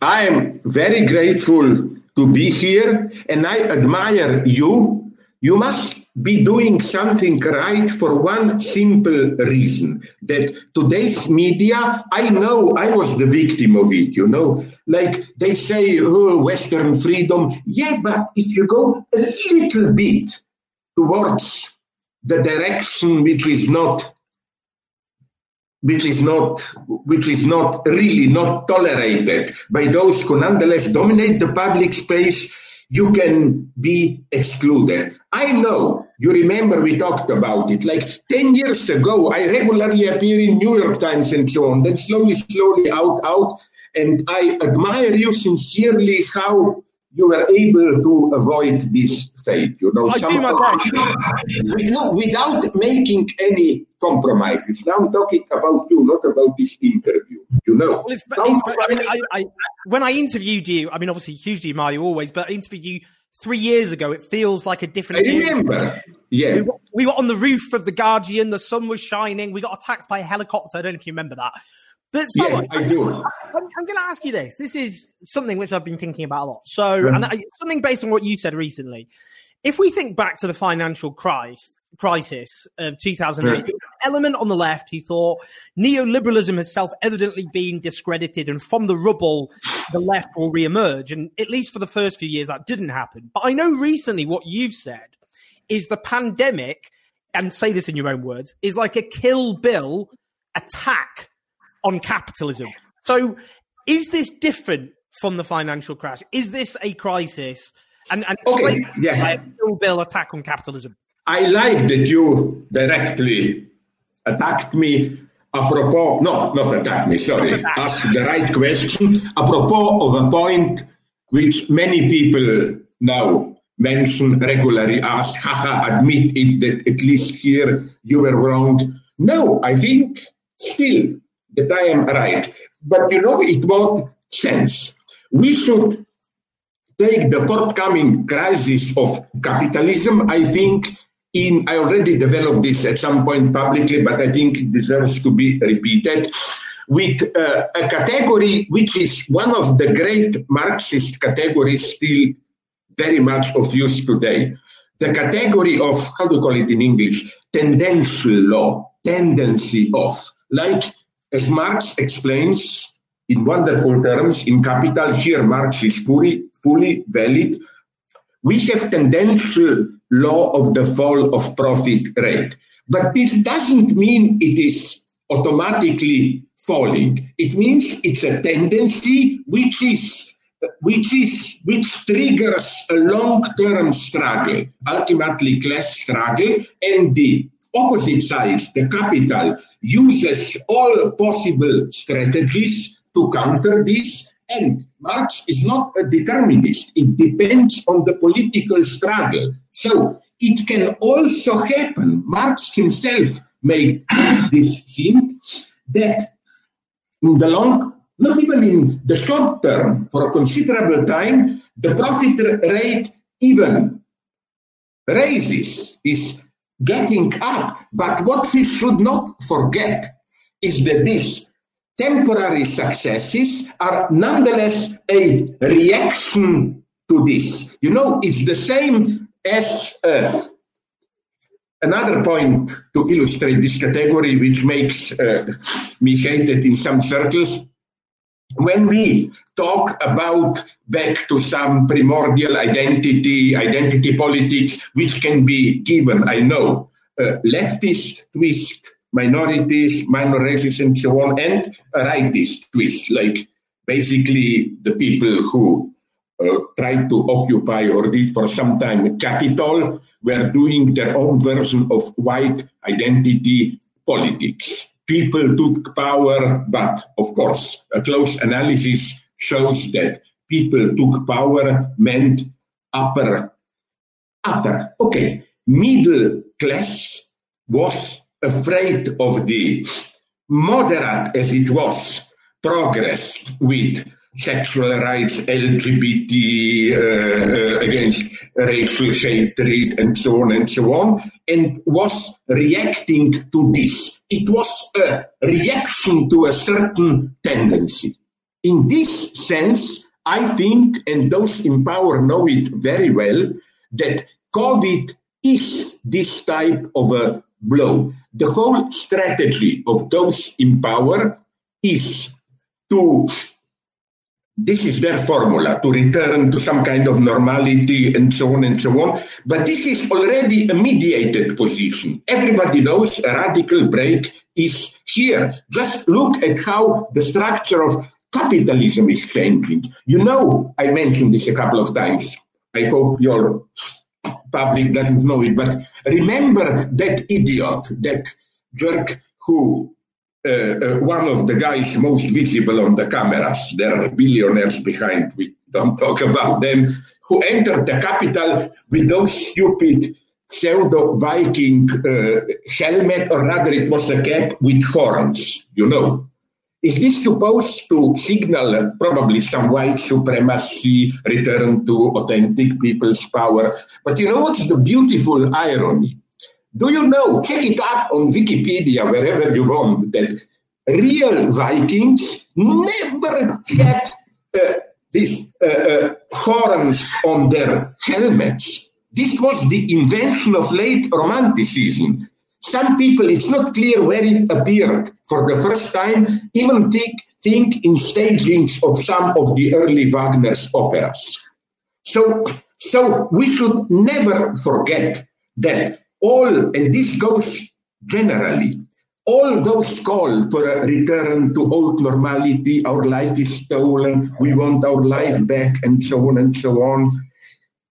I am very grateful to be here and I admire you. You must be doing something right for one simple reason that today's media, I know I was the victim of it, you know, like they say, oh, Western freedom. Yeah, but if you go a little bit towards the direction which is not which is not which is not really not tolerated by those who nonetheless dominate the public space you can be excluded. I know you remember we talked about it like 10 years ago i regularly appear in new york times and so on. Then slowly slowly out out. And i admire you sincerely how you were able to avoid this fate. You know, I do my best. no, without making any compromises. Now I'm talking about you, not about this interview. You know, well, it's, it's, I mean, I, I, when I interviewed you, I mean, obviously hugely admire you always, but I interviewed you three years ago. It feels like a different. I remember. Yeah, we were, we were on the roof of the Guardian. The sun was shining. We got attacked by a helicopter. I don't know if you remember that. But yeah, I do. I'm, I'm going to ask you this. This is something which I've been thinking about a lot. So, and I, something based on what you said recently. If we think back to the financial crisis, crisis of 2008, element on the left who thought neoliberalism has self-evidently been discredited and from the rubble, the left will re-emerge. And at least for the first few years, that didn't happen. But I know recently what you've said is the pandemic, and say this in your own words, is like a kill bill attack on capitalism. So, is this different from the financial crash? Is this a crisis? And, and okay, yeah. a bill attack on capitalism. I like that you directly attacked me apropos, no, not attack me, sorry, ask the right question, apropos of a point which many people now mention regularly, ask, haha, admit it that at least here you were wrong. No, I think still that I am right. But you know, it won't sense. We should take the forthcoming crisis of capitalism, I think, in, I already developed this at some point publicly, but I think it deserves to be repeated, with uh, a category which is one of the great Marxist categories still very much of use today. The category of, how do you call it in English, tendential law, tendency of, like as Marx explains in wonderful terms in Capital, here Marx is fully, fully valid. We have tendential law of the fall of profit rate. But this doesn't mean it is automatically falling. It means it's a tendency which is which is which triggers a long-term struggle, ultimately class struggle, and the opposite side, the capital, uses all possible strategies to counter this. And Marx is not a determinist. It depends on the political struggle. So it can also happen, Marx himself made this hint, that in the long, not even in the short term, for a considerable time, the profit rate even raises, is getting up. But what we should not forget is that these temporary successes are nonetheless a reaction to this. You know, it's the same as uh, another point to illustrate this category, which makes uh, me hated in some circles when we talk about back to some primordial identity, identity politics, which can be given, I know, uh, leftist twist, minorities, minor races, and so on, and a rightist twist, like basically the people who uh, tried to occupy or did for some time capital were doing their own version of white identity politics people took power, but of course, a close analysis shows that people took power meant upper, upper, okay, middle class was afraid of the moderate as it was progress with sexual rights, LGBT, uh, uh, against racial hatred, and so on and so on, and was reacting to this. It was a reaction to a certain tendency. in this sense, I think, and those in power know it very well, that COVID is this type of a blow. The whole strategy of those in power is to this is their formula to return to some kind of normality and so on and so on. But this is already a mediated position. Everybody knows a radical break is here. Just look at how the structure of capitalism is changing. You know, I mentioned this a couple of times. I hope your public doesn't know it, but remember that idiot, that jerk who uh, uh, one of the guys most visible on the cameras. There are billionaires behind. We don't talk about them. Who entered the capital with those stupid pseudo Viking uh, helmet, or rather, it was a cap with horns. You know. Is this supposed to signal probably some white supremacy, return to authentic people's power? But you know what's the beautiful irony? Do you know, check it up on Wikipedia, wherever you want, that real Vikings never had uh, these uh, uh, horns on their helmets. This was the invention of late Romanticism. Some people, it's not clear where it appeared for the first time, even think, think in stagings of some of the early Wagner's operas. So, so we should never forget that all, and this goes generally, all those call for a return to old normality, our life is stolen, we want our life back, and so on and so on.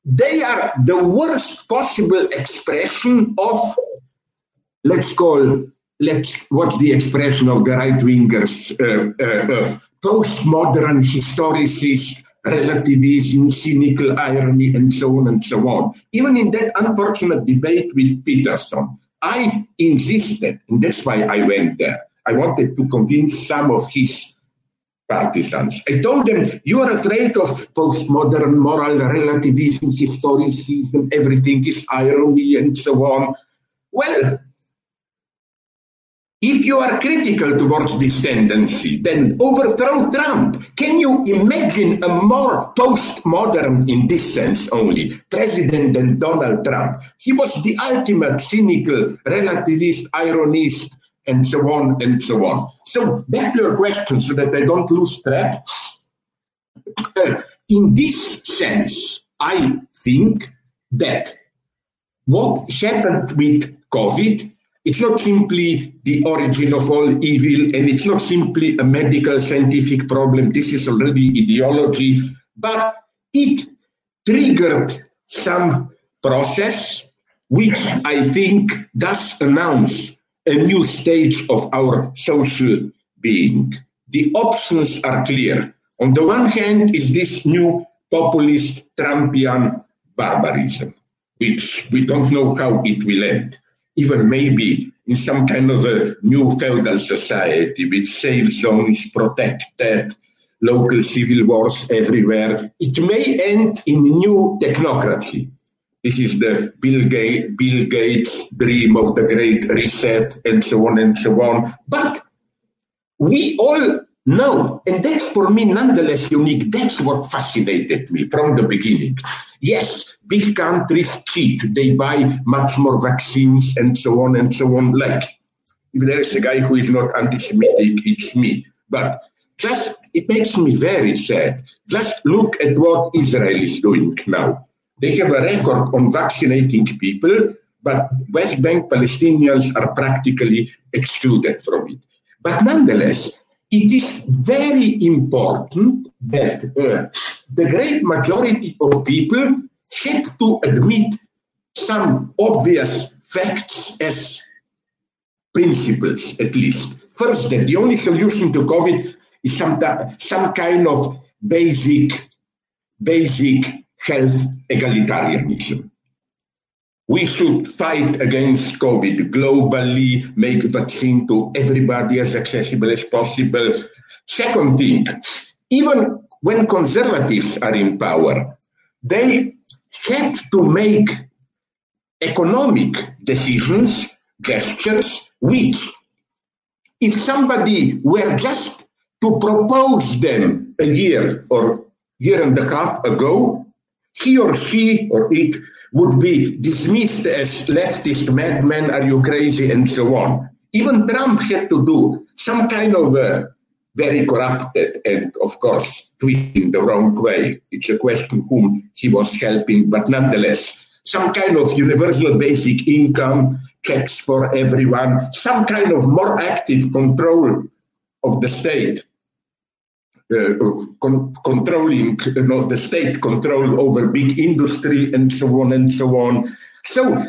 They are the worst possible expression of, let's call, let's, what's the expression of the right wingers? Uh, uh, uh, postmodern historicist relativism, cynical irony, and so on and so on. Even in that unfortunate debate with Peterson, I insisted, and that's why I went there. I wanted to convince some of his partisans. I told them, you are afraid of postmodern moral relativism, historicism, everything is irony, and so on. Well, if you are critical towards this tendency, then overthrow Trump. Can you imagine a more postmodern, in this sense only, president than Donald Trump? He was the ultimate cynical, relativist, ironist, and so on and so on. So back to your question so that I don't lose track. Uh, in this sense, I think that what happened with COVID it's not simply the origin of all evil, and it's not simply a medical scientific problem. This is already ideology, but it triggered some process which I think does announce a new stage of our social being. The options are clear. On the one hand, is this new populist Trumpian barbarism, which we don't know how it will end even maybe in some kind of a new feudal society with safe zones protected, local civil wars everywhere. It may end in new technocracy. This is the Bill, Bill Gates dream of the great reset and so on and so on. But we all know, and that's for me nonetheless unique. That's what fascinated me from the beginning. Yes, big countries cheat. They buy much more vaccines and so on and so on. Like, if there is a guy who is not anti-Semitic, it's me. But just, it makes me very sad. Just look at what Israel is doing now. They have a record on vaccinating people, but West Bank Palestinians are practically excluded from it. But nonetheless, it is very important that uh, the great majority of people had to admit some obvious facts as principles, at least. First, that the only solution to COVID is some, some kind of basic, basic health egalitarianism. We should fight against COVID globally, make vaccine to everybody as accessible as possible. Second thing, even when conservatives are in power, they had to make economic decisions, gestures, which, if somebody were just to propose them a year or year and a half ago, he or she or it would be dismissed as leftist madman, are you crazy, and so on. Even Trump had to do some kind of a very corrupted and, of course, tweeting the wrong way. It's a question whom he was helping, but nonetheless, some kind of universal basic income, checks for everyone, some kind of more active control of the state. Uh, con- controlling you know, the state control over big industry and so on and so on. So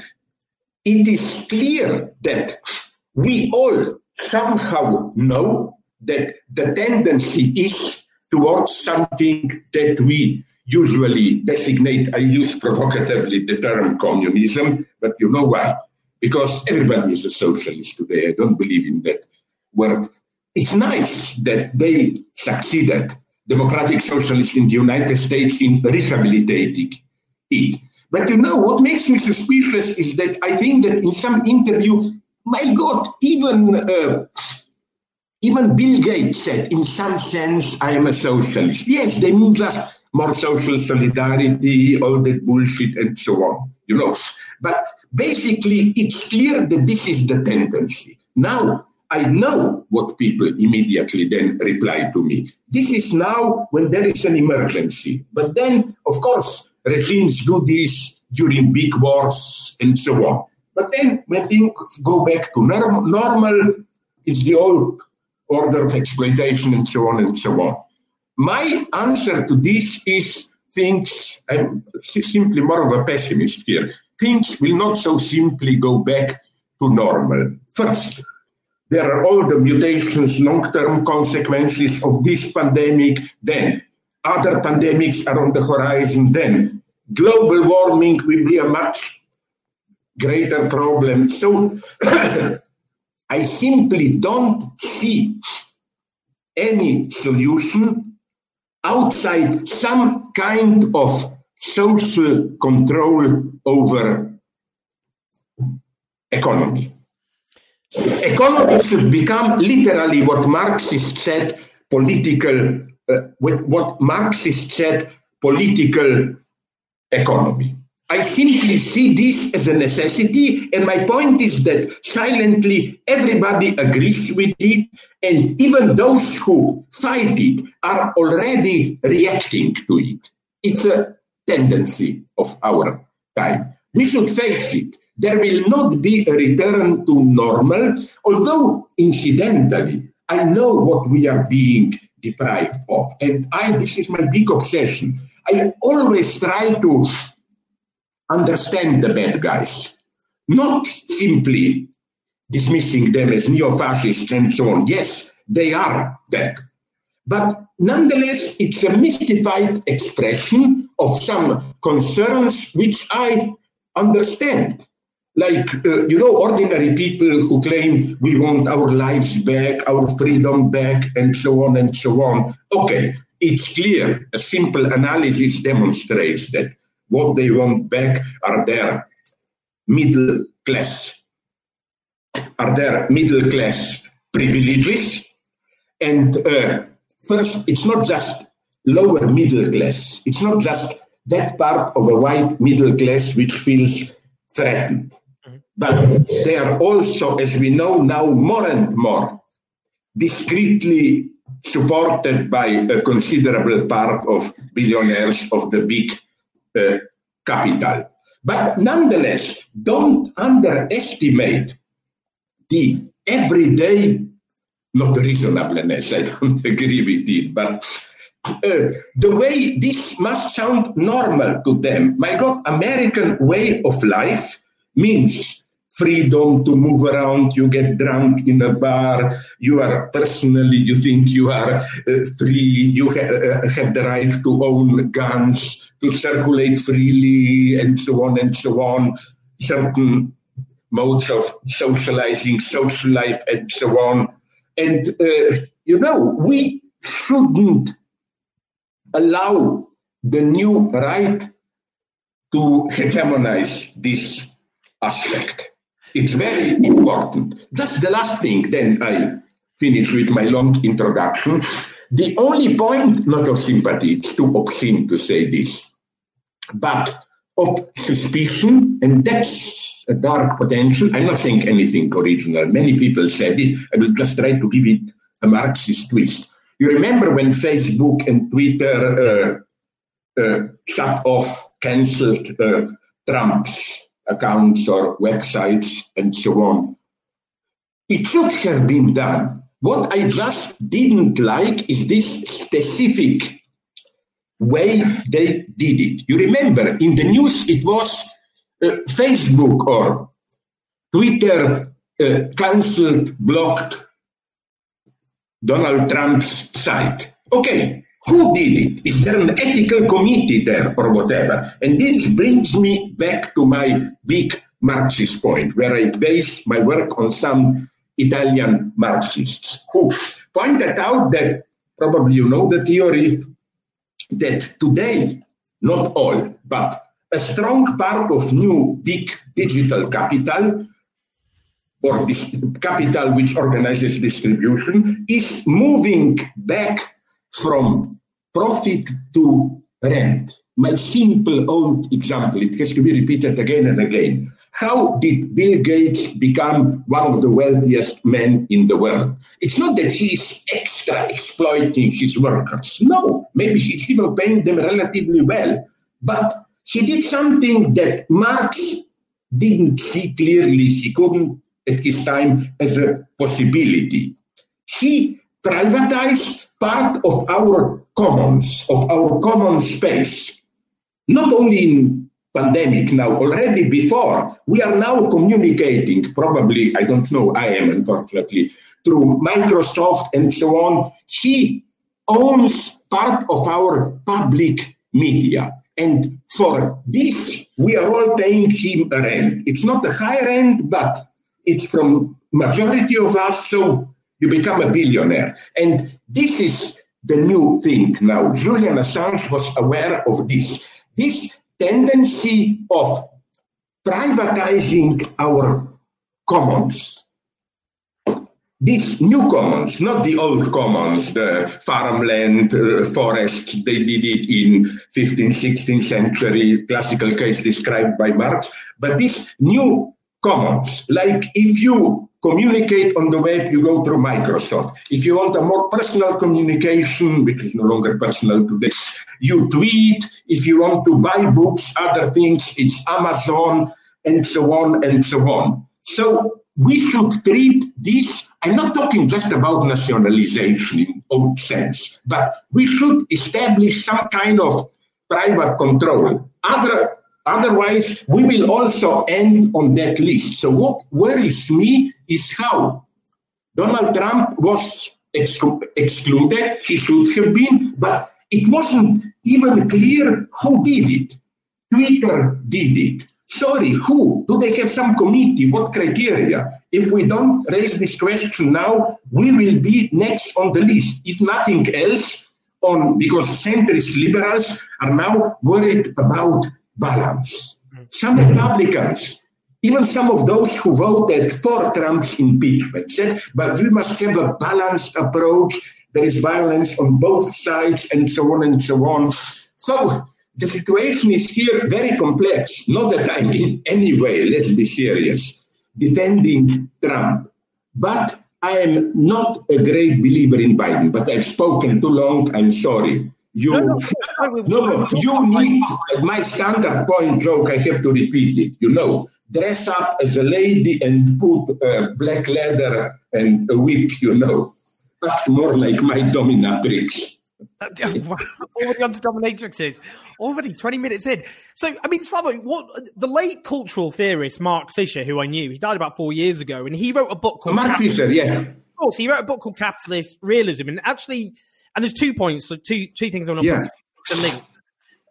it is clear that we all somehow know that the tendency is towards something that we usually designate, I use provocatively the term communism, but you know why? Because everybody is a socialist today. I don't believe in that word. It's nice that they succeeded, democratic socialists in the United States, in rehabilitating it. But you know, what makes me suspicious is that I think that in some interview, my God, even uh, even Bill Gates said, in some sense, I am a socialist. Yes, they mean just more social solidarity, all that bullshit, and so on, you know. But basically, it's clear that this is the tendency. Now, I know what people immediately then reply to me. This is now when there is an emergency. But then, of course, regimes do this during big wars and so on. But then, when things go back to norm- normal, it's the old order of exploitation, and so on and so on. My answer to this is things, I'm simply more of a pessimist here. Things will not so simply go back to normal. First, there are all the mutations, long term consequences of this pandemic. Then, other pandemics are on the horizon. Then, global warming will be a much greater problem. So, I simply don't see any solution outside some kind of social control over economy. Economy should become literally what Marxists said political, uh, what Marxists said political economy. I simply see this as a necessity, and my point is that silently everybody agrees with it, and even those who fight it are already reacting to it. It's a tendency of our time. We should face it. There will not be a return to normal, although incidentally, I know what we are being deprived of. And I, this is my big obsession. I always try to understand the bad guys, not simply dismissing them as neo fascists and so on. Yes, they are bad. But nonetheless, it's a mystified expression of some concerns which I understand. Like, uh, you know, ordinary people who claim we want our lives back, our freedom back, and so on and so on. Okay, it's clear. A simple analysis demonstrates that what they want back are their middle class, are their middle class privileges. And uh, first, it's not just lower middle class, it's not just that part of a white middle class which feels threatened. Mm-hmm. But they are also, as we know now, more and more discreetly supported by a considerable part of billionaires of the big capital. But nonetheless, don't underestimate the everyday, not reasonableness, I don't agree with it, but uh, the way this must sound normal to them. My God, American way of life means freedom to move around. You get drunk in a bar. You are personally, you think you are uh, free. You ha- uh, have the right to own guns, to circulate freely, and so on and so on. Certain modes of socializing, social life, and so on. And, uh, you know, we shouldn't allow the new right to hegemonize this aspect. It's very important. That's the last thing. Then I finish with my long introduction. The only point, not of sympathy, it's too obscene to say this, but of suspicion, and that's a dark potential. I'm not saying anything original. Many people said it. I will just try to give it a Marxist twist. You remember when Facebook and Twitter uh, uh, shut off, cancelled uh, Trump's accounts or websites and so on? It should have been done. What I just didn't like is this specific way they did it. You remember in the news it was uh, Facebook or Twitter uh, cancelled, blocked Donald Trump's site. Okay, who did it? Is there an ethical committee there or whatever? And this brings me back to my big Marxist point, where I base my work on some Italian Marxists who pointed out that probably you know the theory that today, not all, but a strong part of new big digital capital or this capital which organizes distribution is moving back from profit to rent. My simple old example, it has to be repeated again and again. How did Bill Gates become one of the wealthiest men in the world? It's not that he's extra exploiting his workers. No, maybe he's even paying them relatively well. But he did something that Marx didn't see clearly. He couldn't at his time as a possibility. He privatized part of our commons, of our common space, not only in pandemic now already before we are now communicating probably i don't know i am unfortunately through microsoft and so on. He owns part of our public media. And for this we are all paying him a rent. It's not a high rent but it's from majority of us so you become a billionaire. And this is the new thing now. Julian assange was aware of this this tendency of privatizing our commons. These new commons, not the old commons, the farmland, uh, forests, they did it in 15th, 16th century, classical case described by Marx, but these new commons, like if you communicate on the web, you go through Microsoft. If you want a more personal communication, which is no longer personal today, you tweet. If you want to buy books, other things, it's Amazon, and so on and so on. So we should treat this. I'm not talking just about nationalization in old sense, but we should establish some kind of private control. Other Otherwise, we will also end on that list. So what worries me is how Donald Trump was excluded. He should have been, but it wasn't even clear who did it. Twitter did it. Sorry, who? Do they have some committee? What criteria? If we don't raise this question now, we will be next on the list. If nothing else, on because centrist liberals are now worried about balance. Mm. Some Republicans, even some of those who voted for Trump's impeachment, said, but we must have a balanced approach. There is violence on both sides, and so on and so on. So the situation is here very complex. Not that I'm in any way, let's be serious, defending Trump. But I am not a great believer in Biden, but I've spoken too long. I'm sorry. You, no, no, no, no, you need my standard point joke. I have to repeat it. You know, dress up as a lady and put uh, black leather and a whip. You know, act more like my dominatrix. already on to dominatrixes. Already 20 minutes in. So, I mean, Slavoj, what the late cultural theorist Mark Fisher, who I knew, he died about four years ago, and he wrote a book called. Mark Fisher, yeah. Of course, he wrote a book called Capitalist Realism, and actually and there's two points, so two two things I want to yeah. To link.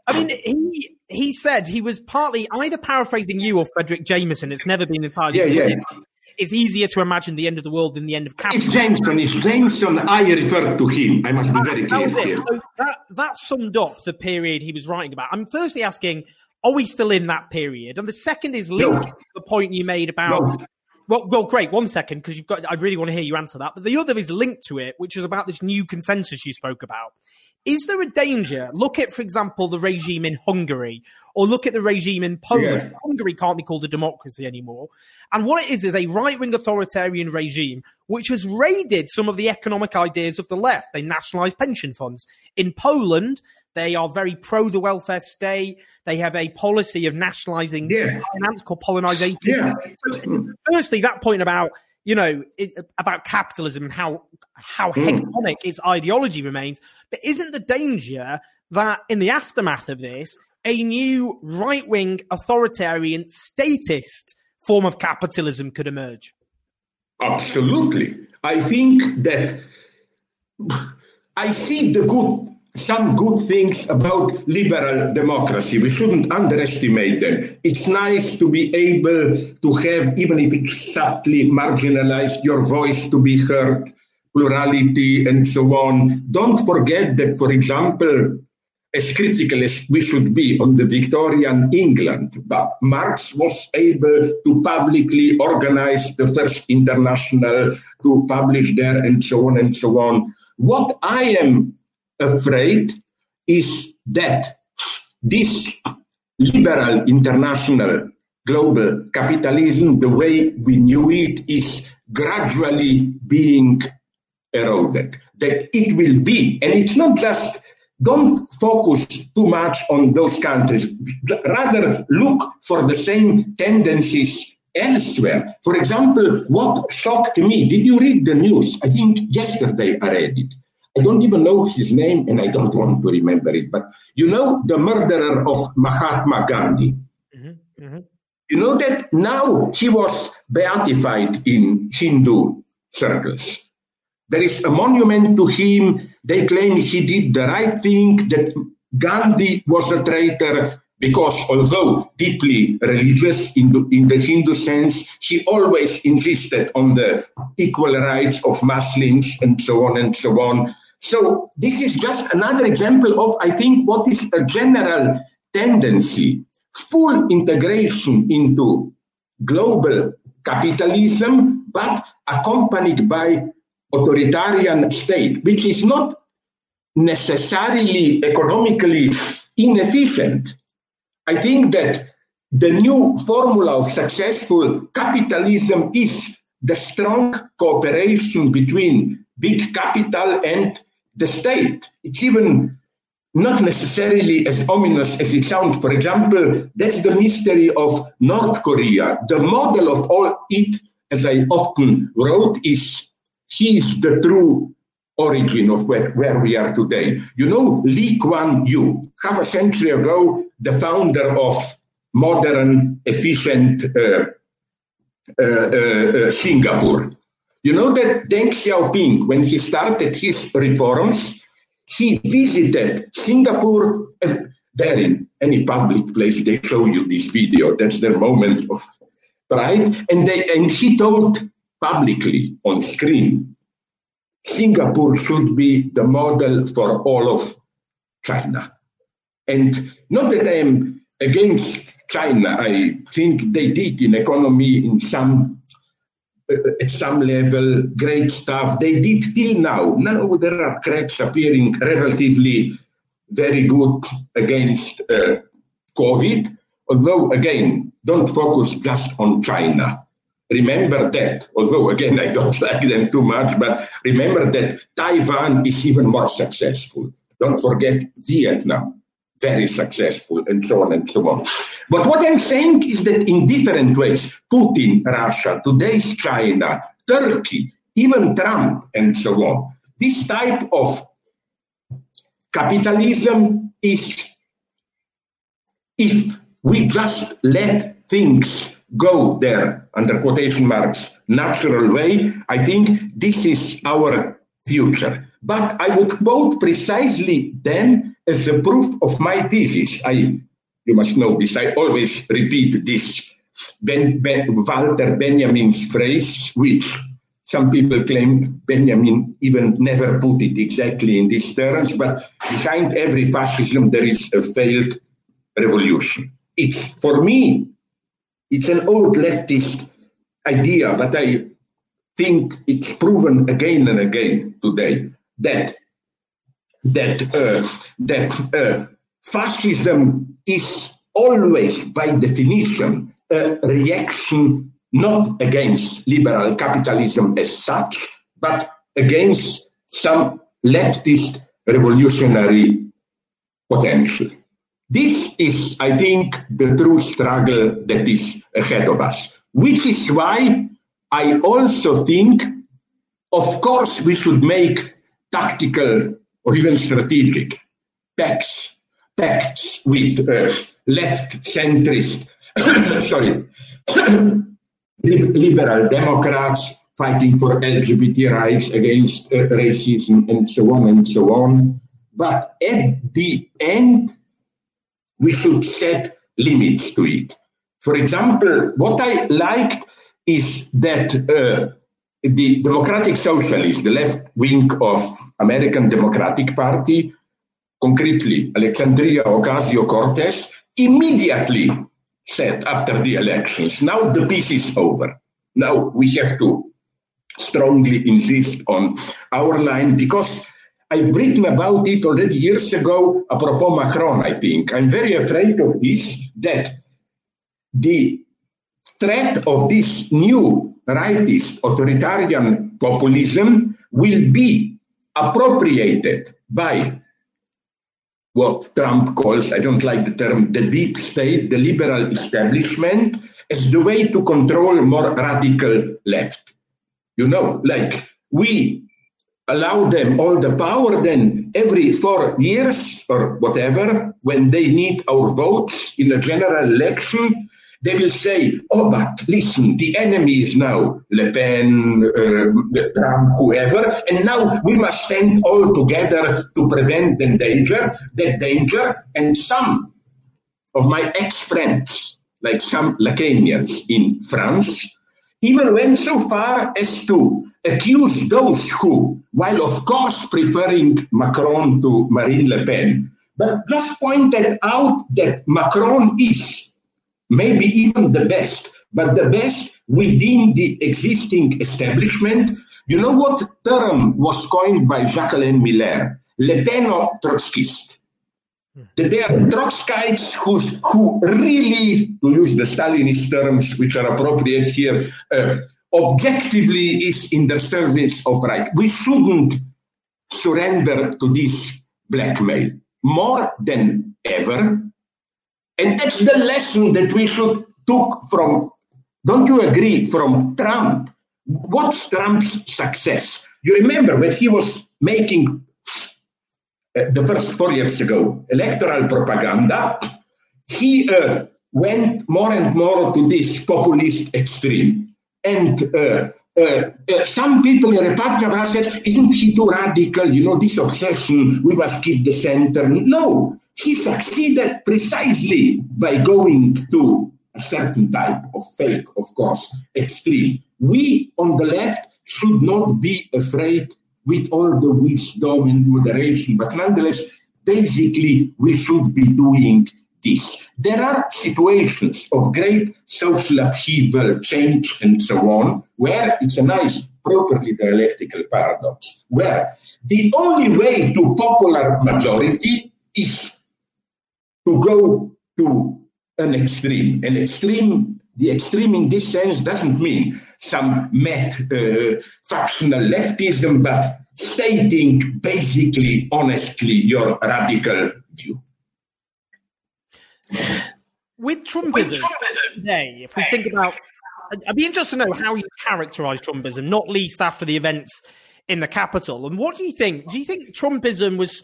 I mean, he he said he was partly either paraphrasing you or Fredric Jameson. It's never been entirely yeah, clear. yeah. It's easier to imagine the end of the world than the end of capitalism. It's Jameson. It's Jameson. I refer to him. I must be very clear here. So that that summed up the period he was writing about. I'm firstly asking, are we still in that period? And the second is linked no. to the point you made about no. well, well, great. One second, because you've got. I really want to hear you answer that. But the other is linked to it, which is about this new consensus you spoke about. Is there a danger? Look at, for example, the regime in Hungary, or look at the regime in Poland. Yeah. Hungary can't be called a democracy anymore. And what it is is a right wing authoritarian regime which has raided some of the economic ideas of the left. They nationalize pension funds. In Poland, they are very pro the welfare state. They have a policy of nationalizing yeah. finance called polonization. Yeah. So, firstly, that point about you know, it, about capitalism and how how mm. hegemonic its ideology remains. But isn't the danger that in the aftermath of this, a new right wing authoritarian statist form of capitalism could emerge? Absolutely. I think that I see the good some good things about liberal democracy. We shouldn't underestimate them. It's nice to be able to have, even if it's subtly marginalized, your voice to be heard, plurality, and so on. Don't forget that, for example, as critical as we should be on the Victorian England, but Marx was able to publicly organize the first international, to publish there, and so on and so on. What I am afraid is that this liberal international global capitalism, the way we knew it, is gradually being eroded. That it will be, and it's not just, don't focus too much on those countries. Rather, look for the same tendencies elsewhere. For example, what shocked me, did you read the news? I think yesterday I read it. I don't even know his name and I don't want to remember it. But you know, the murderer of Mahatma Gandhi. Mm-hmm. Mm-hmm. You know that now he was beatified in Hindu circles. There is a monument to him. They claim he did the right thing, that Gandhi was a traitor because although deeply religious in the, in the Hindu sense, he always insisted on the equal rights of Muslims and so on and so on. So this is just another example of, I think, what is a general tendency, full integration into global capitalism, but accompanied by authoritarian state, which is not necessarily economically inefficient. I think that the new formula of successful capitalism is the strong cooperation between big capital and the state. It's even not necessarily as ominous as it sounds. For example, that's the mystery of North Korea. The model of all it, as I often wrote, is he is the true origin of where, where we are today. You know, Lee Kuan Yew, half a century ago, the founder of modern, efficient uh, uh, uh, uh Singapore. You know that Deng Xiaoping, when he started his reforms, he visited Singapore. There in any public place, they show you this video. That's their moment of pride. And, they, and he told publicly on screen, Singapore should be the model for all of China. And not that I am against China. I think they did in economy in some at some level, great stuff. They did till now. Now there are cracks appearing relatively very good against uh, COVID. Although, again, don't focus just on China. Remember that, although again, I don't like them too much, but remember that Taiwan is even more successful. Don't forget Vietnam very successful, and so on and so on. But what I'm saying is that in different ways, Putin, Russia, today's China, Turkey, even Trump, and so on, this type of capitalism is, if we just let things go there, under quotation marks, natural way, I think this is our future. But I would quote precisely then as a proof of my thesis, I, you must know this, I always repeat this ben, ben, Walter Benjamin's phrase, which some people claim Benjamin even never put it exactly in these terms, but behind every fascism there is a failed revolution. It's, for me, it's an old leftist idea, but I think it's proven again and again today that that uh, that uh, fascism is always, by definition, a reaction not against liberal capitalism as such, but against some leftist revolutionary potential. This is, I think, the true struggle that is ahead of us, which is why I also think, of course, we should make tactical or even strategic pacts, pacts with uh, left centrist, sorry, liberal Democrats fighting for LGBT rights against uh, racism and so on and so on. But at the end, we should set limits to it. For example, what I liked is that uh, the Democratic Socialists, the left wing of American Democratic Party, concretely Alexandria Ocasio-Cortez, immediately said after the elections, now the peace is over. Now we have to strongly insist on our line because I've written about it already years ago, apropos Macron, I think. I'm very afraid of this, that the threat of this new rightist authoritarian populism will be appropriated by what Trump calls, I don't like the term, the deep state, the liberal establishment, as the way to control more radical left. You know, like we allow them all the power, then every four years or whatever, when they need our votes in a general election, they will say, oh, but listen, the enemy is now Le Pen, uh, Trump, whoever, and now we must stand all together to prevent the danger, that danger, and some of my ex-friends, like some Lacanians in France, even went so far as to accuse those who, while of course preferring Macron to Marine Le Pen, but just pointed out that Macron is maybe even the best, but the best within the existing establishment. You know what term was coined by Jacques-Alain Miller? Leteno Trotskyist. That they are Trotskyites who, who really, to use the Stalinist terms which are appropriate here, uh, objectively is in the service of right. We shouldn't surrender to this blackmail. More than ever, and that's the lesson that we should took from, don't you agree, from Trump? What's Trump's success? You remember when he was making uh, the first four years ago electoral propaganda, he uh, went more and more to this populist extreme. And uh, uh, uh, some people in Republican said, isn't he too radical? You know, this obsession, we must keep the center. No, he succeeded precisely by going to a certain type of fake, of course, extreme. We on the left should not be afraid with all the wisdom and moderation, but nonetheless, basically, we should be doing this. There are situations of great social upheaval, change, and so on, where it's a nice, properly dialectical paradox, where the only way to popular majority is to go to an extreme. An extreme, the extreme in this sense doesn't mean some mad uh, factional leftism, but stating basically, honestly, your radical view. With Trumpism, With Trumpism today, if we think about, I'd be interested to know how you characterize Trumpism, not least after the events in the Capitol. And what do you think? Do you think Trumpism was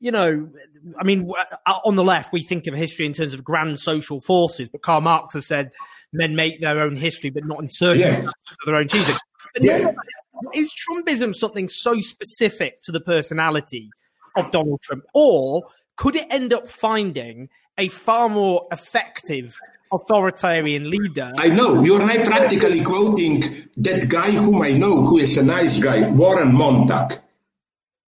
you know, I mean, uh, on the left, we think of history in terms of grand social forces, but Karl Marx has said men make their own history, but not in circumstances yes. of their own choosing. Yeah. Is Trumpism something so specific to the personality of Donald Trump, or could it end up finding a far more effective authoritarian leader? I know you're not practically quoting that guy whom I know, who is a nice guy, Warren Montag,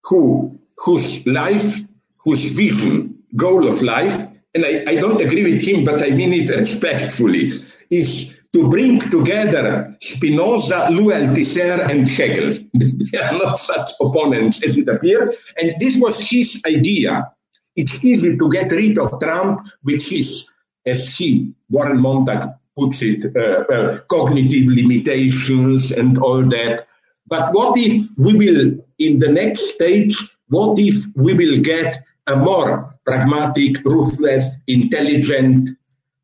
who whose life, whose vision, goal of life, and I, I don't agree with him, but I mean it respectfully, is to bring together Spinoza, Louis Althusser, and Hegel. they are not such opponents as it appears. And this was his idea. It's easy to get rid of Trump with his, as he, Warren Montag, puts it, uh, uh, cognitive limitations and all that. But what if we will, in the next stage, what if we will get a more pragmatic, ruthless, intelligent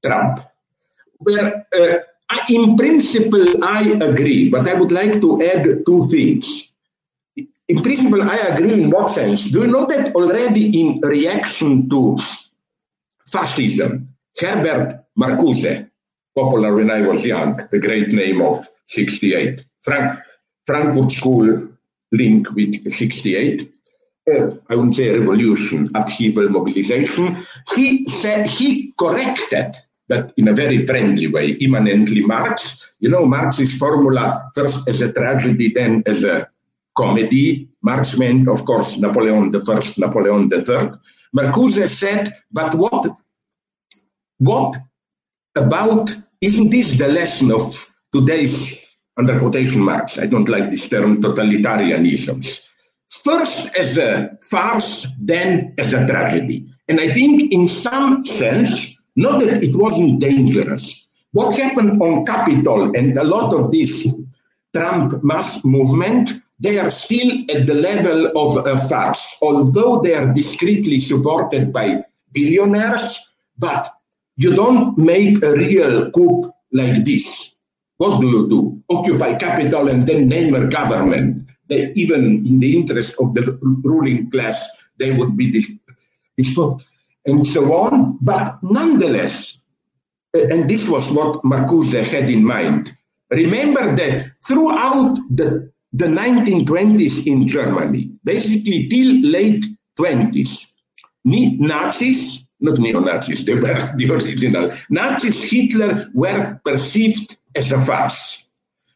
Trump? Where, uh, in principle, I agree, but I would like to add two things. In principle, I agree in what sense? Do you know that already in reaction to fascism, Herbert Marcuse, popular when I was young, the great name of 68, Frank, Frankfurt School link with 68, uh, I wouldn't say revolution, upheaval, mobilization, he said he corrected but in a very friendly way, immanently Marx. You know, Marx's formula first as a tragedy, then as a comedy. Marx meant, of course, Napoleon the First, Napoleon the Third. Marcuse said, but what, what about, isn't this the lesson of today's, under quotation marks, I don't like this term, totalitarianisms. First as a farce, then as a tragedy. And I think in some sense, not that it wasn't dangerous. What happened on Capitol and a lot of this Trump mass movement, they are still at the level of a farce, although they are discreetly supported by billionaires. But you don't make a real coup like this. What do you do? Occupy capital and then name a government. They, even in the interest of the ruling class, they would be dis- and so on. But nonetheless, and this was what Marcuse had in mind, remember that throughout the, the 1920s in Germany, basically till late 20s, Nazis, not neo-Nazis, they were the original, Nazis, Hitler were perceived as a farce.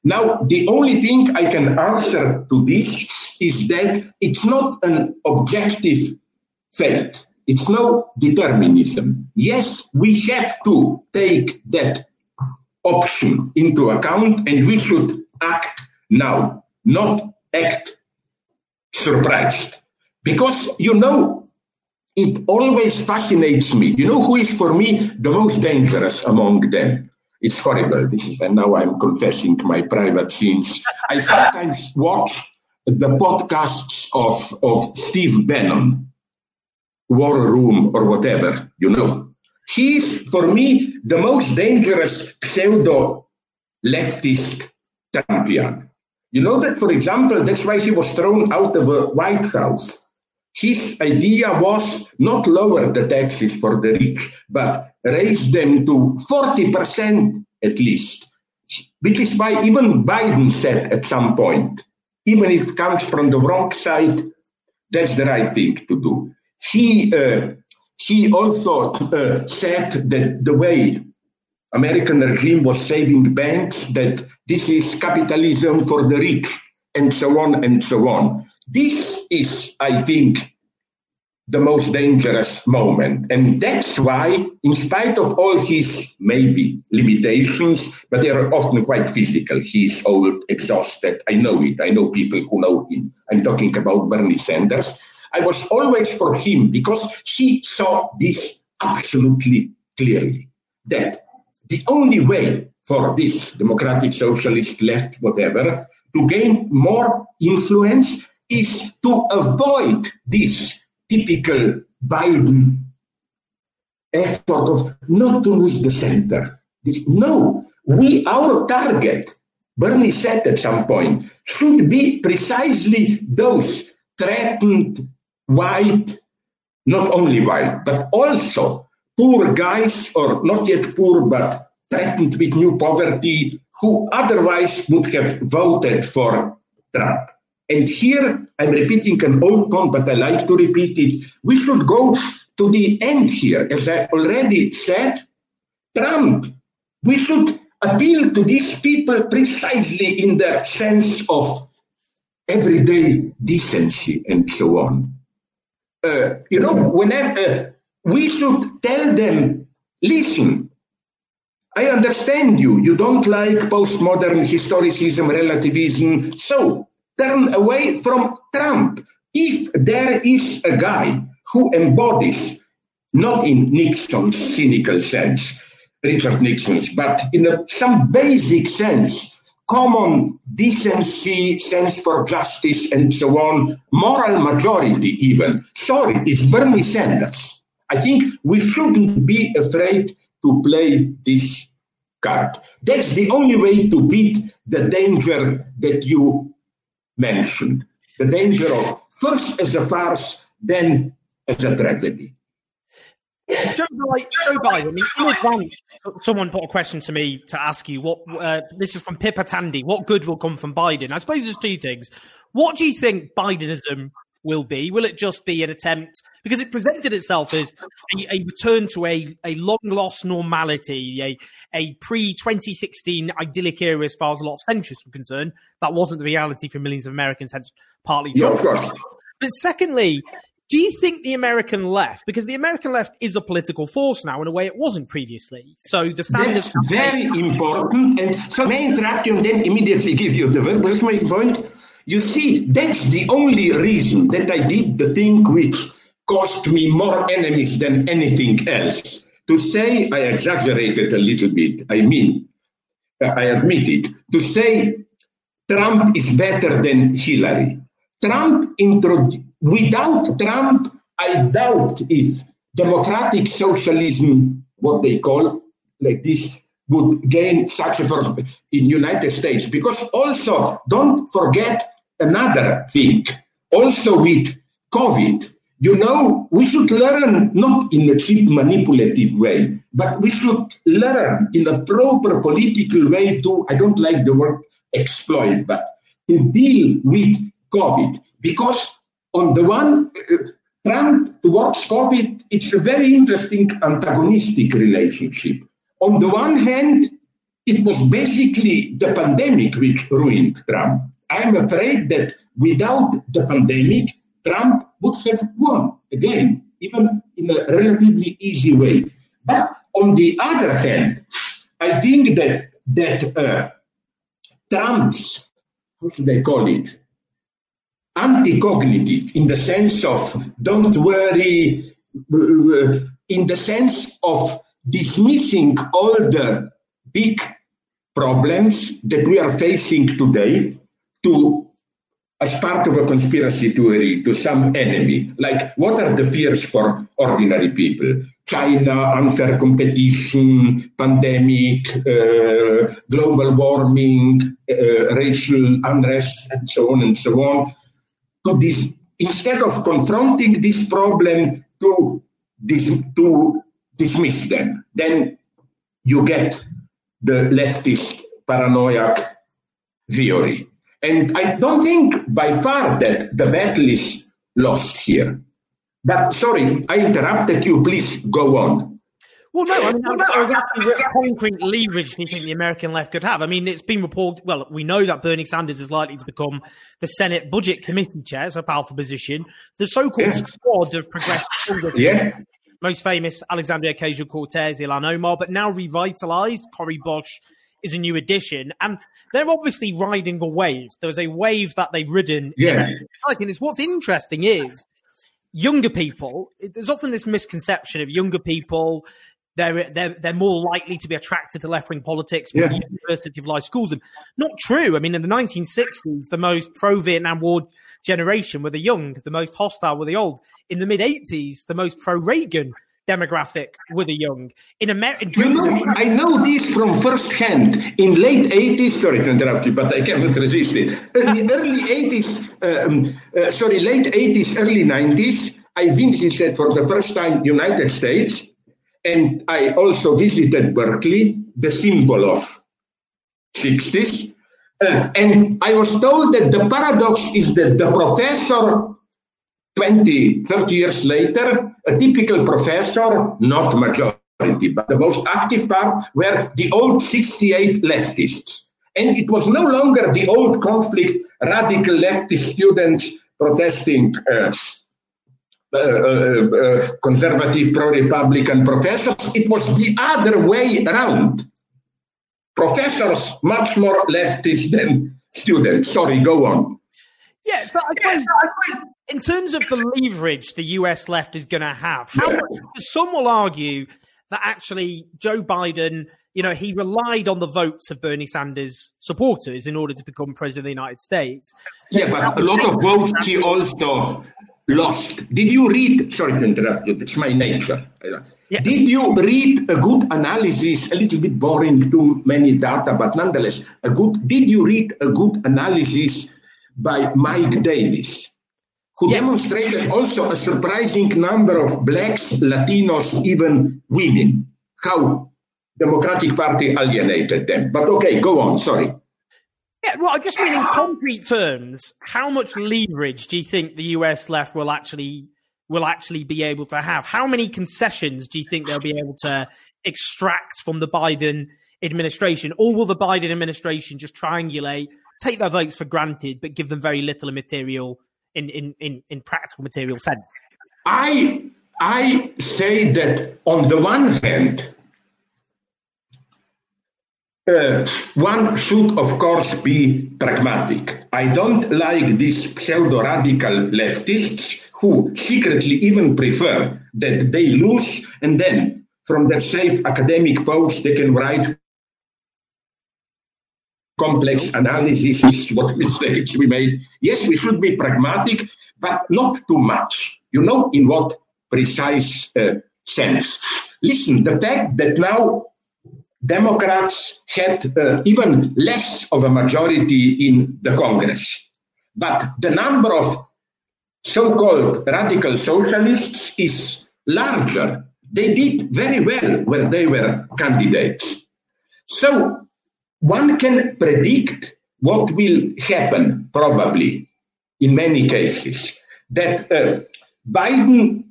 Now, the only thing I can answer to this is that it's not an objective fact. It's no determinism. Yes, we have to take that option into account and we should act now, not act surprised. Because, you know, it always fascinates me. You know who is for me the most dangerous among them? It's horrible. This is, and now I'm confessing my private sins. I sometimes watch the podcasts of, of Steve Bannon war room or whatever, you know. He's, for me, the most dangerous pseudo leftist Trumpian. You know that, for example, that's why he was thrown out of the White House. His idea was not lower the taxes for the rich, but raise them to 40% at least, which is why even Biden said at some point, even if it comes from the wrong side, that's the right thing to do. He, uh, he also uh, said that the way American regime was saving banks, that this is capitalism for the rich, and so on and so on. This is, I think, the most dangerous moment. And that's why, in spite of all his maybe limitations, but they are often quite physical, he's old, exhausted. I know it. I know people who know him. I'm talking about Bernie Sanders. I was always for him because he saw this absolutely clearly that the only way for this democratic socialist left, whatever, to gain more influence is to avoid this typical Biden effort of not to lose the center. This, no, we, our target, Bernie said at some point, should be precisely those threatened white, not only white, but also poor guys, or not yet poor, but threatened with new poverty, who otherwise would have voted for Trump. And here I'm repeating an old point, but I like to repeat it. We should go to the end here. As I already said, Trump, we should appeal to these people precisely in their sense of everyday decency and so on uh, you know, whenever uh, we should tell them, listen, I understand you. You don't like postmodern historicism, relativism. So turn away from Trump. If there is a guy who embodies, not in Nixon's cynical sense, Richard Nixon's, but in a, some basic sense, common decency, sense for justice, and so on, moral majority even. Sorry, it's Bernie Sanders. I think we shouldn't be afraid to play this card. That's the only way to beat the danger that you mentioned. The danger of first as a farce, then as a tragedy. Joe, Joe Biden, I mean, someone put a question to me to ask you. What uh, this is from Pippa Tandy. What good will come from Biden? I suppose there's two things. What do you think Bidenism will be? Will it just be an attempt because it presented itself as a, a return to a, a long lost normality, a a pre 2016 idyllic era as far as a lot of centrists were concerned? That wasn't the reality for millions of Americans. Hence, partly. Yeah, of course. But secondly, do you think the American left, because the American left is a political force now in a way it wasn't previously? So the Sanders That's very important. And so may I interrupt you and then immediately give you the word. What's my point? You see, that's the only reason that I did the thing which cost me more enemies than anything else. To say I exaggerated a little bit, I mean, I admit it. To say Trump is better than Hillary. Trump Without Trump, I doubt if democratic socialism, what they call like this, would gain such a force in United States. Because also, don't forget another thing. Also with COVID, you know, we should learn not in a cheap manipulative way, but we should learn in a proper political way to, I don't like the word exploit, but to deal with COVID. Because on the one, uh, Trump towards COVID, it's a very interesting antagonistic relationship. On the one hand, it was basically the pandemic which ruined Trump. I'm afraid that without the pandemic, Trump would have won again, even in a relatively easy way. But on the other hand, I think that that uh, Trump's how should I call it anti-cognitive in the sense of don't worry, in the sense of dismissing all the big problems that we are facing today to as part of a conspiracy theory to some enemy. Like, what are the fears for ordinary people? China, unfair competition, pandemic, uh, global warming, uh, racial unrest, and so on and so on to this, instead of confronting this problem, to, dis, to dismiss them. Then you get the leftist paranoiac theory. And I don't think by far that the battle is lost here. But sorry, I interrupted you. Please go on. Well, no, I mean, well, no, I was asking what concrete leverage do you think the American left could have? I mean, it's been reported, well, we know that Bernie Sanders is likely to become the Senate Budget Committee chair, it's a powerful position. The so called yes. squad of progressive yeah. most famous Alexandria Ocasio Cortez, Ilhan Omar, but now revitalized. Cori Bush is a new addition. And they're obviously riding a wave. There was a wave that they've ridden. Yeah. I think it's what's interesting is younger people, there's often this misconception of younger people they're they're they're more likely to be attracted to left wing politics yeah. University of Life schools them. Not true. I mean, in the 1960s, the most pro Vietnam War generation were the young, the most hostile were the old. In the mid 80s, the most pro Reagan demographic with the young. In America, you know, I know this from first hand. In late 80s, sorry to interrupt you, but I cannot resist it. In the early 80s, um, uh, sorry, late 80s, early 90s, I visited for the first time United States and I also visited Berkeley, the symbol of 60s. Uh, and I was told that the paradox is that the professor, 20, 30 years later, a typical professor, not majority, but the most active part, were the old 68 leftists. And it was no longer the old conflict, radical leftist students protesting uh, uh, uh, uh, conservative pro-republican professors. It was the other way around. professors much more leftist than students. Sorry, go on. Yeah, so I in terms of the leverage the US left is going to have, how much, some will argue that actually Joe Biden, you know, he relied on the votes of Bernie Sanders supporters in order to become president of the United States. Yeah, but a lot of votes he also lost. Did you read? Sorry to interrupt you. It's my nature. Yeah. Did you read a good analysis? A little bit boring, too many data, but nonetheless, a good. Did you read a good analysis by Mike Davis, who yes. demonstrated also a surprising number of blacks, Latinos, even women? How Democratic Party alienated them. But okay, go on. Sorry. Yeah, well, I just mean in concrete terms, how much leverage do you think the US left will actually will actually be able to have? How many concessions do you think they'll be able to extract from the Biden administration? Or will the Biden administration just triangulate, take their votes for granted, but give them very little material in, in, in, in practical material sense? I I say that on the one hand, uh, one should, of course, be pragmatic. I don't like these pseudo radical leftists who secretly even prefer that they lose and then from their safe academic post they can write complex analysis is what mistakes we made. Yes, we should be pragmatic, but not too much. You know, in what precise uh, sense? Listen, the fact that now Democrats had uh, even less of a majority in the Congress. But the number of so called radical socialists is larger. They did very well when they were candidates. So one can predict what will happen, probably, in many cases, that uh, Biden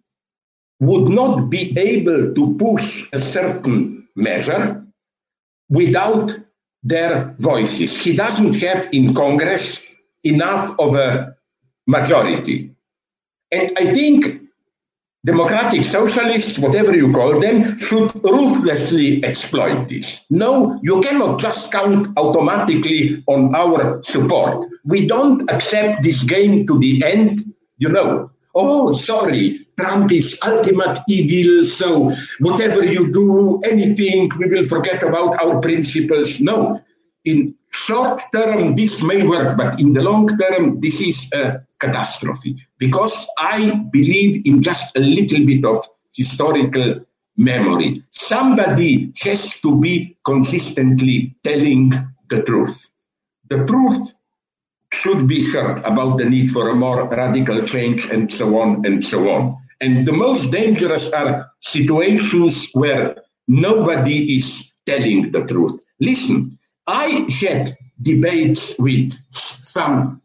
would not be able to push a certain measure without their voices. He doesn't have in Congress enough of a majority. And I think democratic socialists, whatever you call them, should ruthlessly exploit this. No, you cannot just count automatically on our support. We don't accept this game to the end, you know. Oh, sorry, Trump is ultimate evil, so whatever you do, anything, we will forget about our principles. No. In short term, this may work, but in the long term, this is a catastrophe because I believe in just a little bit of historical memory. Somebody has to be consistently telling the truth. The truth should be heard about the need for a more radical change and so on and so on. And the most dangerous are situations where nobody is telling the truth. Listen, I had debates with some,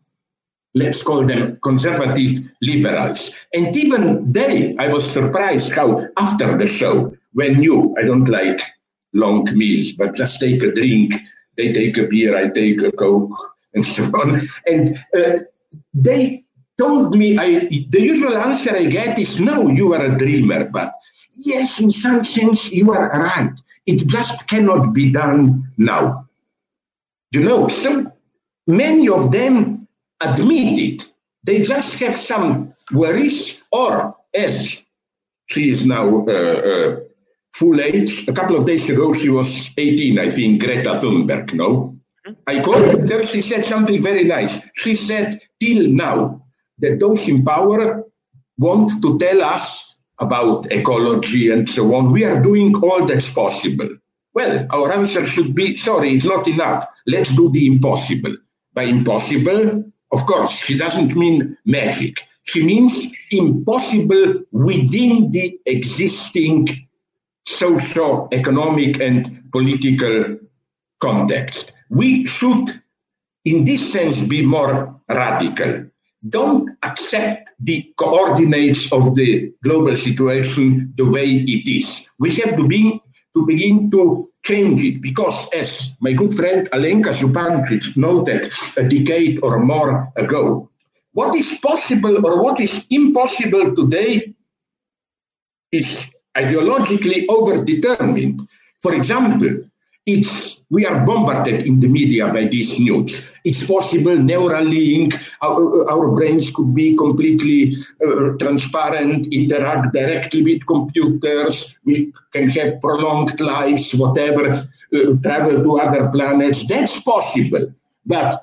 let's call them conservative liberals. And even they, I was surprised how after the show, when you, I don't like long meals, but just take a drink, they take a beer, I take a Coke, and so on. And uh, they told me, I, the usual answer I get is no, you are a dreamer. But yes, in some sense, you are right. It just cannot be done now. You know, so many of them admit it. They just have some worries, or as she is now uh, uh, full age, a couple of days ago she was 18, I think, Greta Thunberg, no? Mm-hmm. I called her, she said something very nice. She said, till now, that those in power want to tell us about ecology and so on. We are doing all that's possible. Well, our answer should be sorry, it's not enough. Let's do the impossible. By impossible, of course, she doesn't mean magic. She means impossible within the existing socio-economic and political context. We should, in this sense, be more radical don't accept the coordinates of the global situation the way it is. We have to be to begin to change it because, as my good friend Alenka Zupancic noted a decade or more ago, what is possible or what is impossible today is ideologically overdetermined. For example, it's we are bombarded in the media by these news. It's possible Neuralink, our, our brains could be completely uh, transparent, interact directly with computers, we can have prolonged lives, whatever, uh, travel to other planets. That's possible. But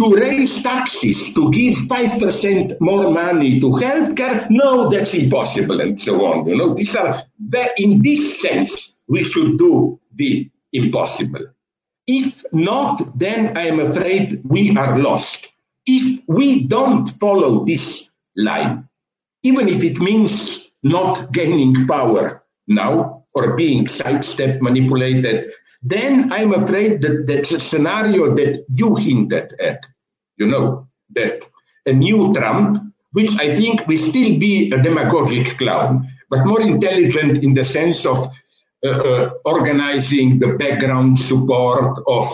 to raise taxes, to give 5% more money to healthcare, no, that's impossible, and so on. You know, these are, in this sense, we should do the impossible. If not, then I am afraid we are lost. If we don't follow this line, even if it means not gaining power now or being sidestepped, manipulated, then I'm afraid that that's a scenario that you hinted at. You know, that a new Trump, which I think will still be a demagogic clown, but more intelligent in the sense of Uh, organizing the background support of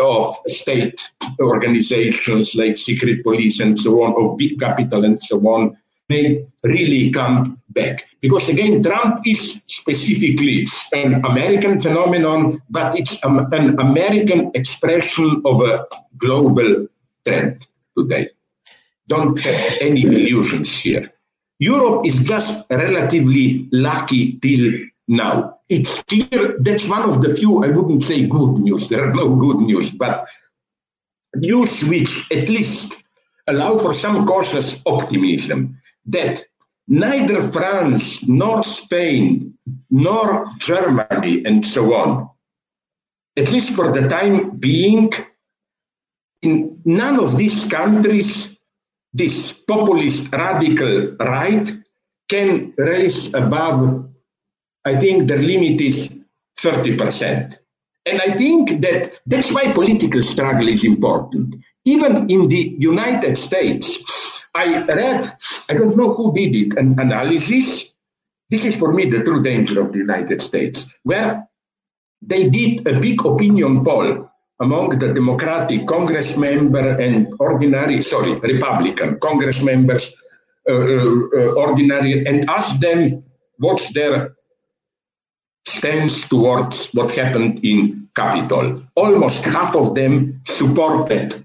of state organizations like secret police and so on, of big capital and so on, may really come back. Because again, Trump is specifically an American phenomenon, but it's an American expression of a global trend today. Don't have any illusions here. Europe is just relatively lucky till now. It's clear that's one of the few, I wouldn't say good news, there are no good news, but news which at least allow for some cautious optimism that neither France nor Spain nor Germany and so on, at least for the time being, in none of these countries, this populist radical right can raise above I think the limit is 30%. And I think that that's why political struggle is important. Even in the United States, I read, I don't know who did it, an analysis. This is for me the true danger of the United States, where they did a big opinion poll among the Democratic Congress member and ordinary, sorry, Republican Congress members, uh, uh, uh ordinary, and asked them what's their stands towards what happened in Capitol. Almost half of them supported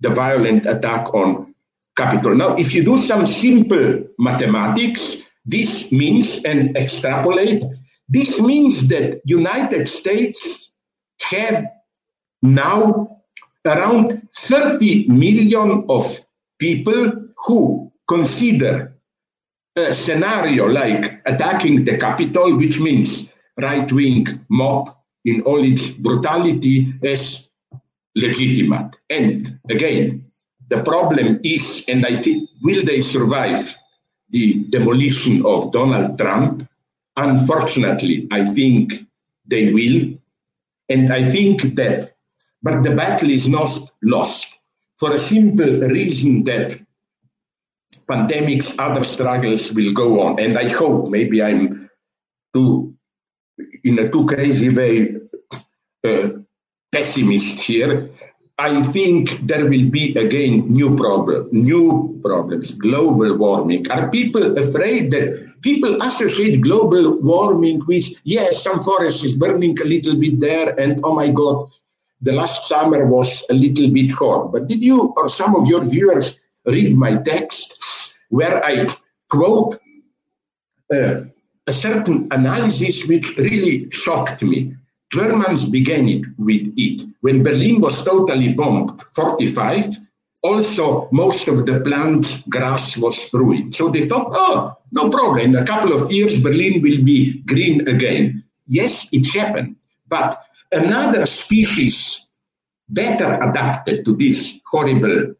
the violent attack on Capitol. Now, if you do some simple mathematics, this means, and extrapolate, this means that United States have now around 30 million of people who consider a scenario like attacking the capital, which means right wing mob in all its brutality, as legitimate. And again, the problem is, and I think, will they survive the demolition of Donald Trump? Unfortunately, I think they will. And I think that, but the battle is not lost for a simple reason that pandemics, other struggles will go on. And I hope maybe I'm too, in a too crazy way, uh, pessimist here. I think there will be again new problem, new problems, global warming. Are people afraid that people associate global warming with yes, some forest is burning a little bit there, and oh my god, the last summer was a little bit hot. But did you or some of your viewers read my text where I quote uh, a certain analysis which really shocked me. Germans began it with it. When Berlin was totally bombed, 45, also most of the plant grass was ruined. So they thought, oh, no problem. In a couple of years, Berlin will be green again. Yes, it happened. But another species better adapted to this horrible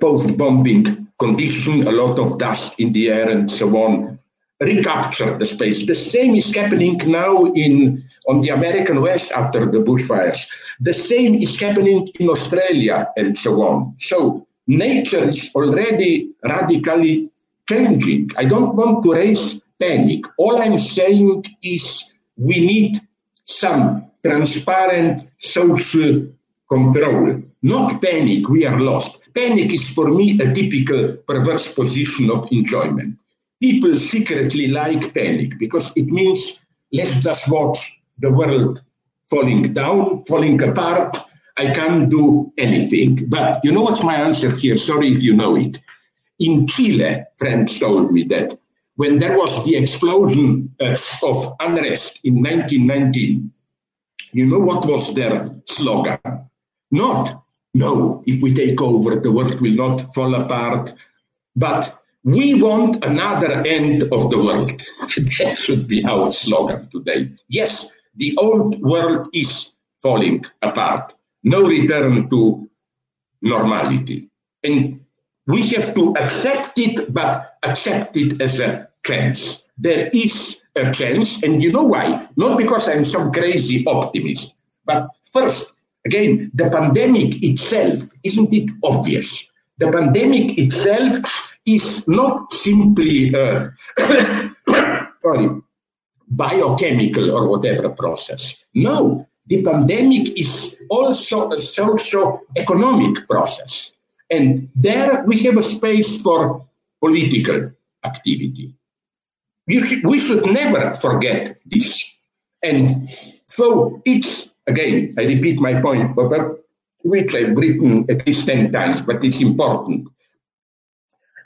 post-bombing condition, a lot of dust in the air and so on, recapture the space. The same is happening now in on the American West after the bushfires. The same is happening in Australia and so on. So nature is already radically changing. I don't want to raise panic. All I'm saying is we need some transparent social control. Not panic, we are lost. Panic is for me a typical perverse position of enjoyment. People secretly like panic because it means let's just watch the world falling down, falling apart. I can't do anything. But you know what's my answer here? Sorry if you know it. In Chile, friends told me that when there was the explosion uh, of unrest in 1919, you know what was their slogan? Not, no, if we take over, the world will not fall apart, but we want another end of the world. that should be our slogan today. Yes, the old world is falling apart. No return to normality. And we have to accept it, but accept it as a chance. There is a chance, and you know why? Not because I'm some crazy optimist, but first, again, the pandemic itself, isn't it obvious? The pandemic itself is not simply uh, sorry, biochemical or whatever process. No, the pandemic is also a socio-economic process. And there we have a space for political activity. Should, we should never forget this. And so it's, again, I repeat my point, but which I've written at least 10 times, but it's important.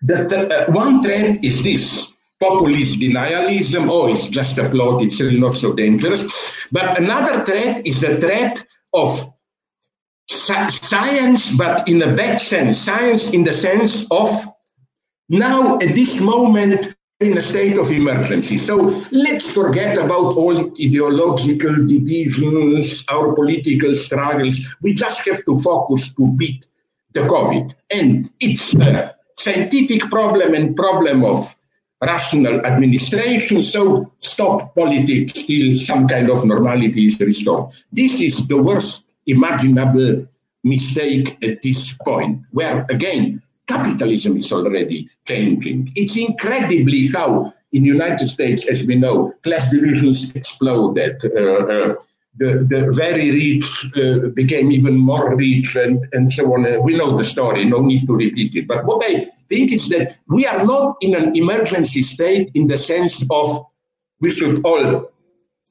That uh, one trend is this populist denialism. Oh, it's just a plot, it's really not so dangerous. But another threat is the threat of science, but in a bad sense. Science in the sense of now, at this moment, in a state of emergency. So let's forget about all ideological divisions, our political struggles. We just have to focus to beat the COVID. And it's a scientific problem and problem of rational administration. So stop politics till some kind of normality is restored. This is the worst imaginable mistake at this point, where again, capitalism is already changing. It's incredibly how in the United States, as we know, class divisions exploded. Uh, uh, the, the very rich uh, became even more rich and, and so on. Uh, we know the story, no need to repeat it. But what I think is that we are not in an emergency state in the sense of we should all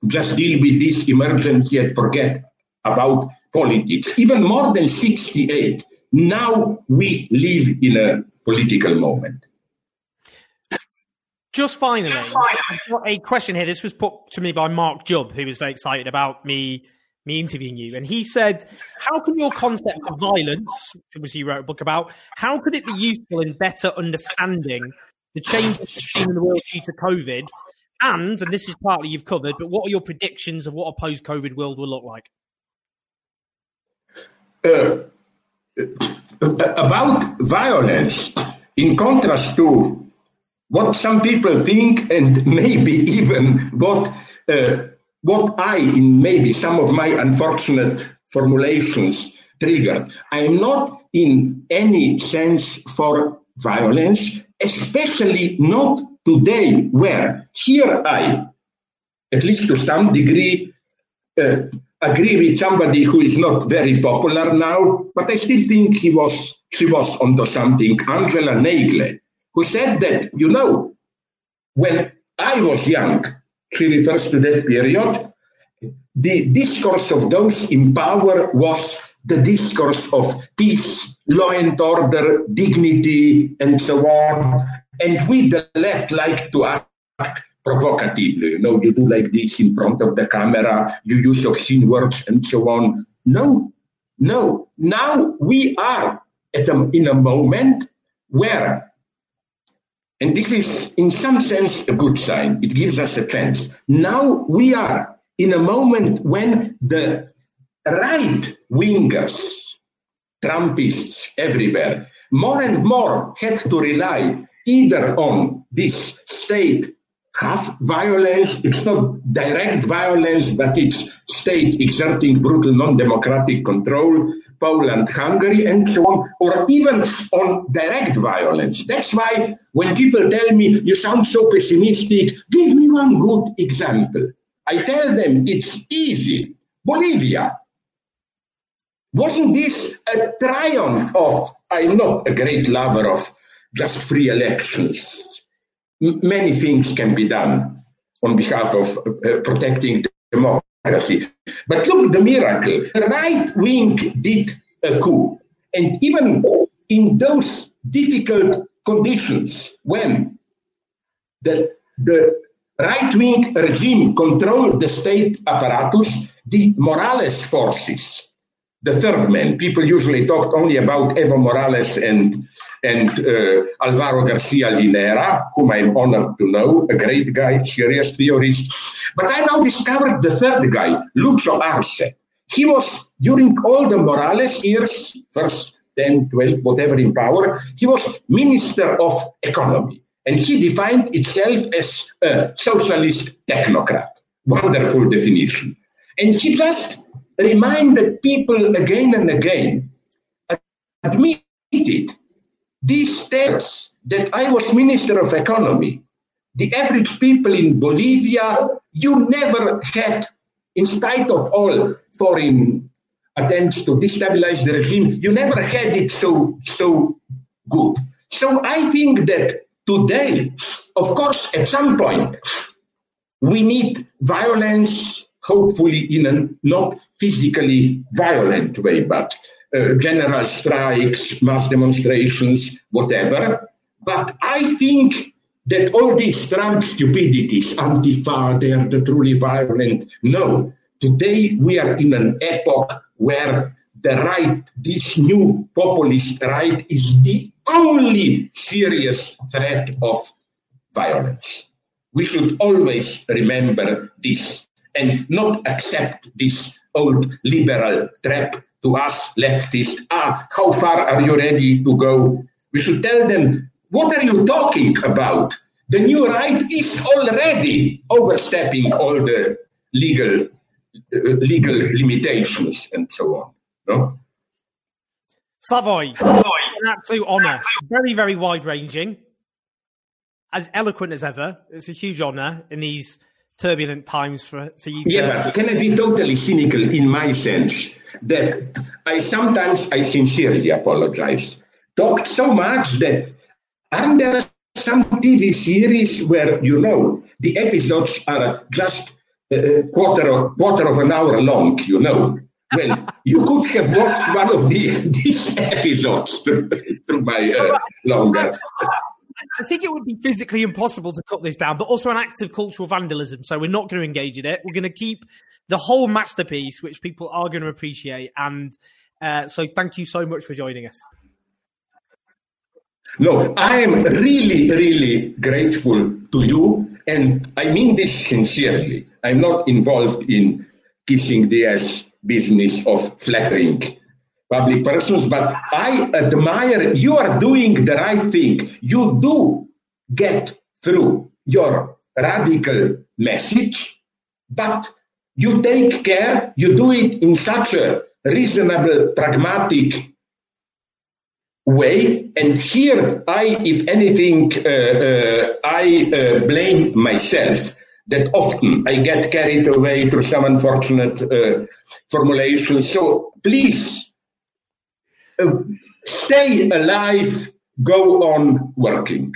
just deal with this emergency and forget about politics. Even more than 68, now we live in a political moment. Just finally, Just finally. a question here. This was put to me by Mark Jubb, who was very excited about me me interviewing you, and he said, "How can your concept of violence, which you wrote a book about, how could it be useful in better understanding the changes in the world due to COVID?" And, and this is partly you've covered, but what are your predictions of what a post-COVID world will look like? Uh, about violence, in contrast to what some people think, and maybe even what uh, what I, in maybe some of my unfortunate formulations, triggered. I am not in any sense for violence, especially not today, where here I, at least to some degree, uh, agree with somebody who is not very popular now, but I still think he was she was onto something. Angela Nagle, who said that, you know, when I was young, she refers to that period, the discourse of those in power was the discourse of peace, law and order, dignity, and so on. And we, the left, like to act provocatively. You know, you do like this in front of the camera, you use obscene words and so on. No, no. Now we are at a, in a moment where, and this is in some sense a good sign, it gives us a chance. Now we are in a moment when the right wingers, Trumpists everywhere, more and more had to rely either on this state half violence. It's not direct violence, but it's state exerting brutal non-democratic control, Poland, Hungary, and so on, or even on direct violence. That's why when people tell me, you sound so pessimistic, give me one good example. I tell them it's easy. Bolivia. Wasn't this a triumph of, I'm not a great lover of just free elections many things can be done on behalf of uh, protecting democracy. But look, the miracle. The right wing did a coup. And even in those difficult conditions, when the, the right wing regime controlled the state apparatus, the Morales forces, the third man, people usually talked only about Evo Morales and and uh, Alvaro Garcia Linera, whom I'm honored to know, a great guy, serious theorist. But I now discovered the third guy, Lucho Arce. He was, during all the Morales years, first 10, 12, whatever in power, he was Minister of Economy. And he defined itself as a socialist technocrat. Wonderful definition. And he just reminded people again and again, admitted these steps that I was Minister of Economy, the average people in Bolivia, you never had, in spite of all foreign attempts to destabilize the regime, you never had it so, so good. So I think that today, of course, at some point, we need violence, hopefully in a not physically violent way, but uh, general strikes, mass demonstrations, whatever. But I think that all these Trump stupidities, Antifa, they are the truly violent. No, today we are in an epoch where the right, this new populist right, is the only serious threat of violence. We should always remember this and not accept this old liberal trap to us leftists. Ah, how far are you ready to go? We should tell them, what are you talking about? The new right is already overstepping all the legal uh, legal limitations and so on. No? Slavoj, an absolute honour. Very, very wide ranging. As eloquent as ever. It's a huge honour in these turbulent times for, for you to... Yeah, but can I be totally cynical in my sense that I sometimes, I sincerely apologize, talked so much that aren't there some TV series where, you know, the episodes are just a quarter of, quarter of an hour long, you know. Well, you could have watched one of the, these episodes through, through my uh, longer. I think it would be physically impossible to cut this down, but also an act of cultural vandalism. So we're not going to engage in it. We're going to keep the whole masterpiece, which people are going to appreciate. And uh, so thank you so much for joining us. No, I am really, really grateful to you. And I mean this sincerely. I'm not involved in kissing the ass business of flattering public persons, but I admire you are doing the right thing. You do get through your radical message, but you take care, you do it in such a reasonable, pragmatic way. And here, I, if anything, uh, uh, I uh, blame myself that often I get carried away through some unfortunate uh, formulation. So please stay alive, go on working.